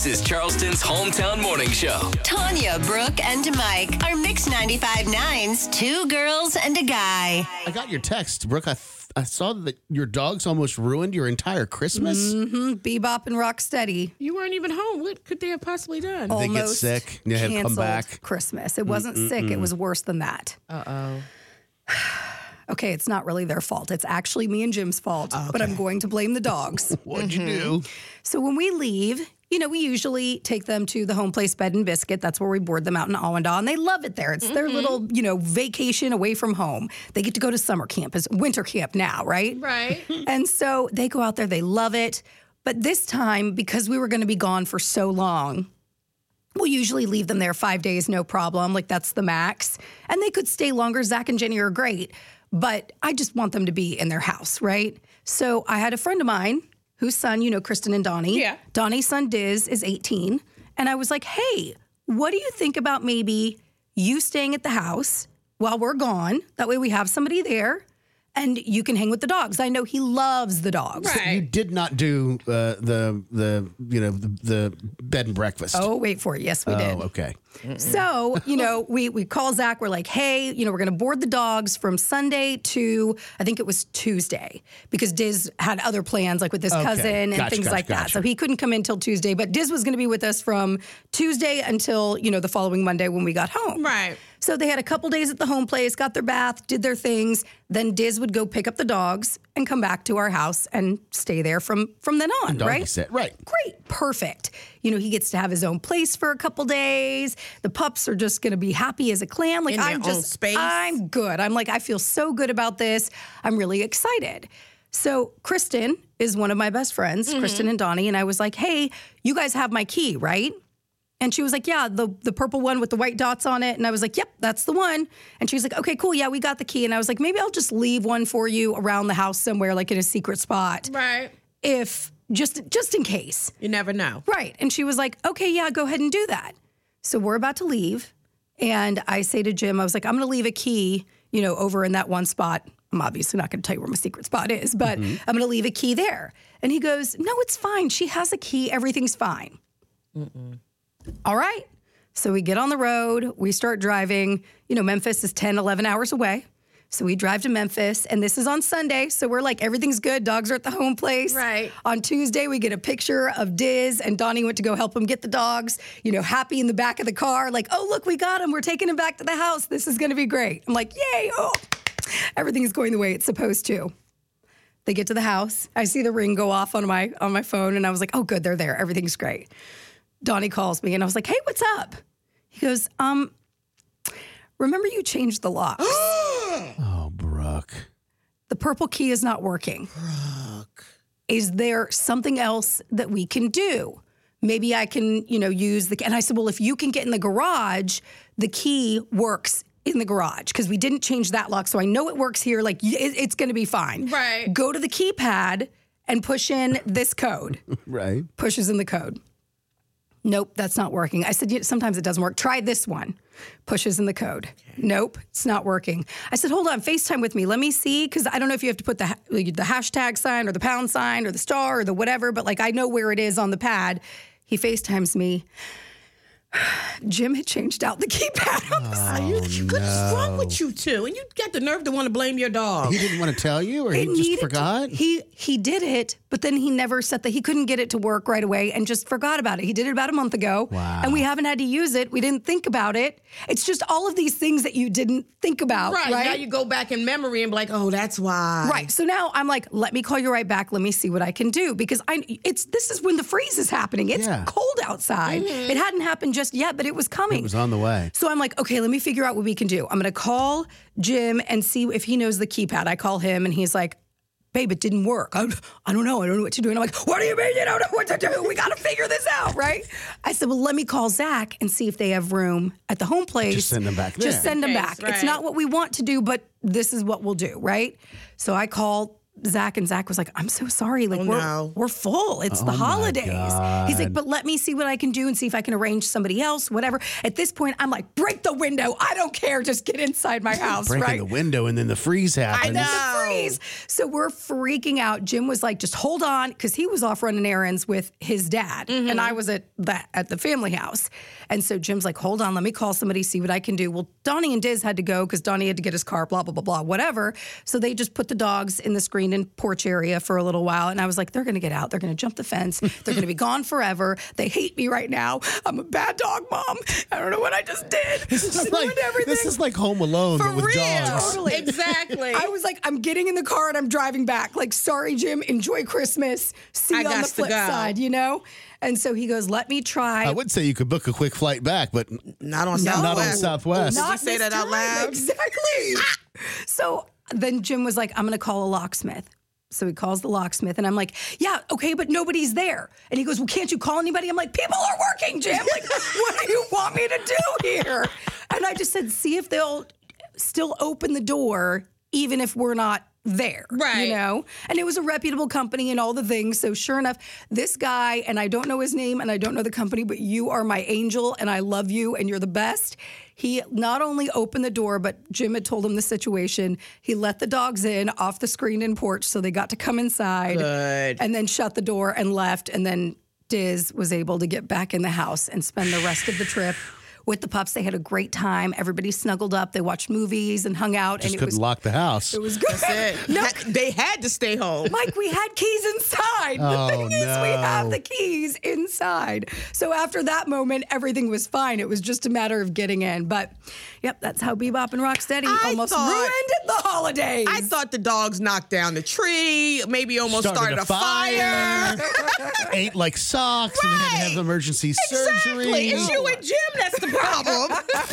This is Charleston's hometown morning show. Tanya, Brooke, and Mike are Mix 95.9's two girls and a guy. I got your text, Brooke. I, I saw that your dogs almost ruined your entire Christmas. Mhm. Bebop and Rocksteady You weren't even home. What could they have possibly done? They get almost sick. They had to come back. Christmas. It wasn't sick. It was worse than that. Uh oh. Okay, it's not really their fault. It's actually me and Jim's fault, but I'm going to blame the dogs. What'd you do? so when we leave, you know, we usually take them to the home place bed and biscuit. That's where we board them out in Awendaw, and they love it there. It's their mm-hmm. little, you know, vacation away from home. They get to go to summer camp, it's winter camp now, right? Right. And so they go out there, they love it. But this time, because we were going to be gone for so long, we'll usually leave them there five days, no problem. Like that's the max. And they could stay longer. Zach and Jenny are great, but I just want them to be in their house, right? So I had a friend of mine whose son, you know, Kristen and Donnie. Yeah. Donnie's son, Diz, is 18. And I was like, hey, what do you think about maybe you staying at the house while we're gone? That way we have somebody there and you can hang with the dogs. I know he loves the dogs. You did not do uh, the the you know the, the bed and breakfast. Oh, wait for it. Yes, we did. Oh, okay. So, you know, we we call Zach. We're like, hey, you know, we're going to board the dogs from Sunday to I think it was Tuesday because Diz had other plans, like with his Okay. cousin and Gotcha, things gotcha, like that. So he couldn't come in till Tuesday, but Diz was going to be with us from Tuesday until you know the following Monday when we got home. Right. So they had a couple days at the home place, got their bath, did their things. Then Diz would go pick up the dogs and come back to our house and stay there from from then on. Doggy right? sit. Right. Great, perfect. You know, he gets to have his own place for a couple days. The pups are just going to be happy as a clam. Like In I'm own just, space. I'm good. I'm like, I feel so good about this. I'm really excited. So Kristen is one of my best friends, Mm-hmm. Kristen and Donnie, and I was like, hey, you guys have my key, right? And she was like, Yeah, the, the purple one with the white dots on it. And I was like, Yep, that's the one. And she was like, Okay, cool. Yeah, we got the key. And I was like, Maybe I'll just leave one for you around the house somewhere, like in a secret spot, Right. if just just in case. You never know. Right. And she was like, okay, yeah, go ahead and do that. So we're about to leave. And I say to Jim, I was like, I'm going to leave a key, you know, over in that one spot. I'm obviously not going to tell you where my secret spot is, but mm-hmm. I'm going to leave a key there. And he goes, no, it's fine. She has a key. Everything's fine. All right. So we get on the road, we start driving. You know, Memphis is 10, 11 hours away. So we drive to Memphis, and this is on Sunday. So we're like, everything's good. Dogs are at the home place. Right. On Tuesday, we get a picture of Diz, and Donnie went to go help him get the dogs, you know, happy in the back of the car, like, oh, look, we got him. We're taking him back to the house. This is going to be great. I'm like, yay. Oh, everything is going the way it's supposed to. They get to the house. I see the ring go off on my on my phone, and I was like, "Oh, good, they're there. Everything's great." Donnie calls me, and I was like, "Hey, what's up?" He goes, "Um, remember you changed the locks? Oh, Brooke. the purple key is not working. Brooke. Is there something else that we can do?" Maybe I can, you know, use the. And I said, well, if you can get in the garage, the key works in the garage because we didn't change that lock, so I know it works here. Like it, it's going to be fine. Right. Go to the keypad and push in this code. Right. pushes in the code. Nope, that's not working. I said, "Yeah, sometimes it doesn't work. Try this one. Pushes in the code. Nope, it's not working. I said, hold on, FaceTime with me. Let me see, because I don't know if you have to put the, the hashtag sign or the pound sign or the star or the whatever, but like I know where it is on the pad. He FaceTimes me. Jim had changed out the keypad on the side. you, you what is wrong with you two? And you got the nerve to want to blame your dog. He didn't want to tell you, or he just needed forgot. he he did it, but then he never said that he couldn't get it to work right away and just forgot about it. He did it about a month ago. Wow. And we haven't had to use it. We didn't think about it. It's just all of these things that you didn't think about. right. Right. Now you go back in memory and be like, oh, that's why. Right. So now I'm like, let me call you right back. Let me see what I can do because I it's this is when the freeze is happening. It's Yeah. cold outside. Mm-hmm. It hadn't happened just yet, but it was coming. It was on the way. So I'm like, okay, let me figure out what we can do. I'm gonna call Jim and see if he knows the keypad. I call him and he's like, babe, it didn't work. I, I don't know. I don't know what to do. And I'm like, what do you mean you don't know what to do? We gotta figure this out, right? I said, well, let me call Zach and see if they have room at the home place. Just send them back there. Just send them Okay, back. It's not what we want to do, but this is what we'll do, right? So I call Zach, and Zach was like, "I'm so sorry. Like Oh, we're no. we're full. It's the holidays." He's like, "But let me see what I can do and see if I can arrange somebody else, whatever." At this point, I'm like, "Break the window. I don't care. Just get inside my house, Breaking right?" the window and then the freeze happens. and then know. the freeze. So we're freaking out. Jim was like, just hold on, because he was off running errands with his dad, Mm-hmm. and I was at the at the family house. And so Jim's like, hold on, let me call somebody, see what I can do. Well, Donnie and Diz had to go because Donnie had to get his car, blah blah blah blah, whatever. So they just put the dogs in the screened in porch area for a little while, and I was like, they're gonna get out, they're gonna jump the fence, they're gonna be gone forever. They hate me right now. I'm a bad dog mom. I don't know what I just did. This is Just like everything. this is like Home Alone For but with real. dogs. Totally. Exactly. I was like, I'm getting in the car and I'm driving back. Like, sorry, Jim, enjoy Christmas. See I you on the flip side, you know? And so he goes, let me try. I would say you could book a quick flight back, but not on not on Southwest. Southwest. Did you say this that out loud? Exactly. Ah! so then Jim was like, I'm going to call a locksmith. So he calls the locksmith, and I'm like, "Yeah, okay, but nobody's there." And he goes, "Well, can't you call anybody?" I'm like, "People are working, Jim. Like, what do you want me to do here?" And I just said, "See if they'll still open the door, even if we're not there, Right. You know." And it was a reputable company and all the things. So sure enough, this guy, and I don't know his name, and I don't know the company, but you are my angel, and I love you, and you're the best. He not only opened the door, but Jim had told him the situation. He let the dogs in off the screen in porch, so they got to come inside, Good. and then shut the door and left. And then Diz was able to get back in the house and spend the rest of the trip with the pups. They had a great time. Everybody snuggled up. They watched movies and hung out, just and it couldn't was lock the house. it was good. That's it. No, Ha- They had to stay home. Mike, we had keys inside. Oh, the thing is, we have the keys inside. So after that moment, everything was fine. It was just a matter of getting in. But yep, that's how Bebop and Rocksteady I almost thought- ruined the holidays. I thought the dogs knocked down the tree, maybe almost Started started, a a fire. Ate like socks and had to have Right. emergency Exactly. surgery. It's you and Jim that's the problem.